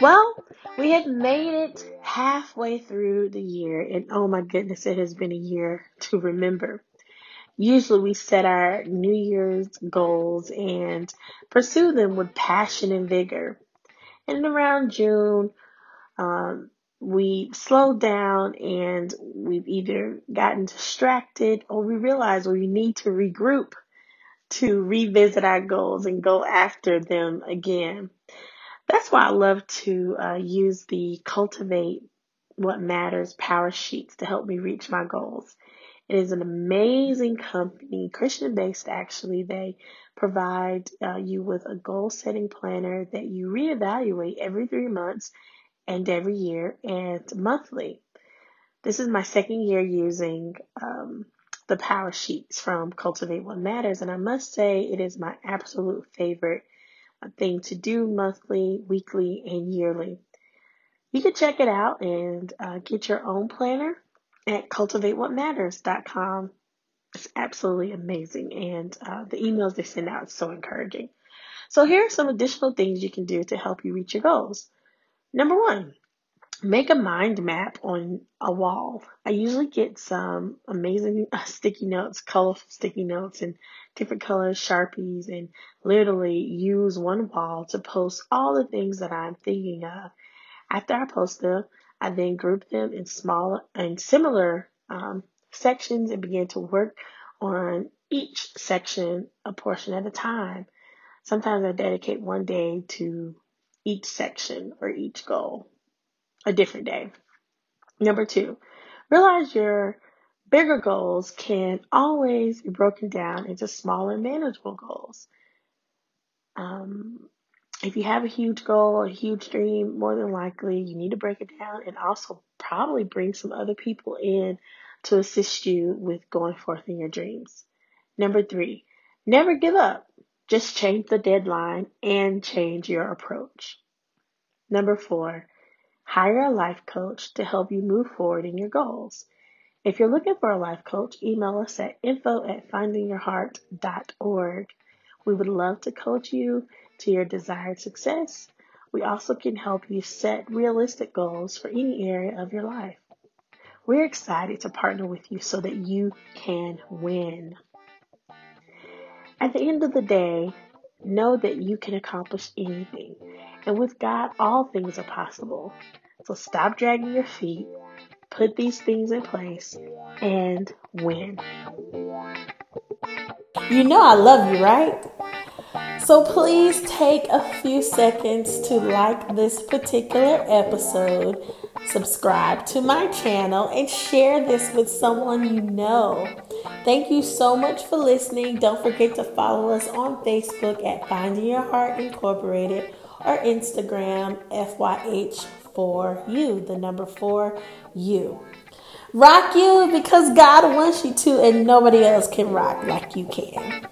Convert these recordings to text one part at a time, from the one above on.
Well, we have made it halfway through the year, and oh my goodness, it has been a year to remember. Usually, we set our New Year's goals and pursue them with passion and vigor. And around June, um, we slowed down and we've either gotten distracted or we realize we need to regroup to revisit our goals and go after them again. That's why I love to uh, use the Cultivate What Matters Power Sheets to help me reach my goals. It is an amazing company, Christian based actually. They provide uh, you with a goal setting planner that you reevaluate every three months and every year and monthly. This is my second year using um, the power sheets from Cultivate What Matters, and I must say it is my absolute favorite thing to do monthly, weekly, and yearly. You can check it out and uh, get your own planner at cultivatewhatmatters.com. It's absolutely amazing, and uh, the emails they send out is so encouraging. So, here are some additional things you can do to help you reach your goals. Number one, make a mind map on a wall. I usually get some amazing sticky notes, colorful sticky notes, and different colors, sharpies, and literally use one wall to post all the things that I'm thinking of. After I post them, I then group them in small and similar um, sections and begin to work on each section a portion at a time. Sometimes I dedicate one day to each section or each goal a different day. Number two, realize your bigger goals can always be broken down into smaller, manageable goals. Um, if you have a huge goal, a huge dream, more than likely you need to break it down and also probably bring some other people in to assist you with going forth in your dreams. Number three, never give up. Just change the deadline and change your approach. Number four, Hire a life coach to help you move forward in your goals. If you're looking for a life coach, email us at info at findingyourheart.org. We would love to coach you to your desired success. We also can help you set realistic goals for any area of your life. We're excited to partner with you so that you can win. At the end of the day, know that you can accomplish anything. And with God, all things are possible. So stop dragging your feet, put these things in place, and win. You know I love you, right? So please take a few seconds to like this particular episode, subscribe to my channel, and share this with someone you know. Thank you so much for listening. Don't forget to follow us on Facebook at Finding Your Heart Incorporated or Instagram FYH for you, the number four you. Rock you because God wants you to, and nobody else can rock like you can.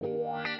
Bye.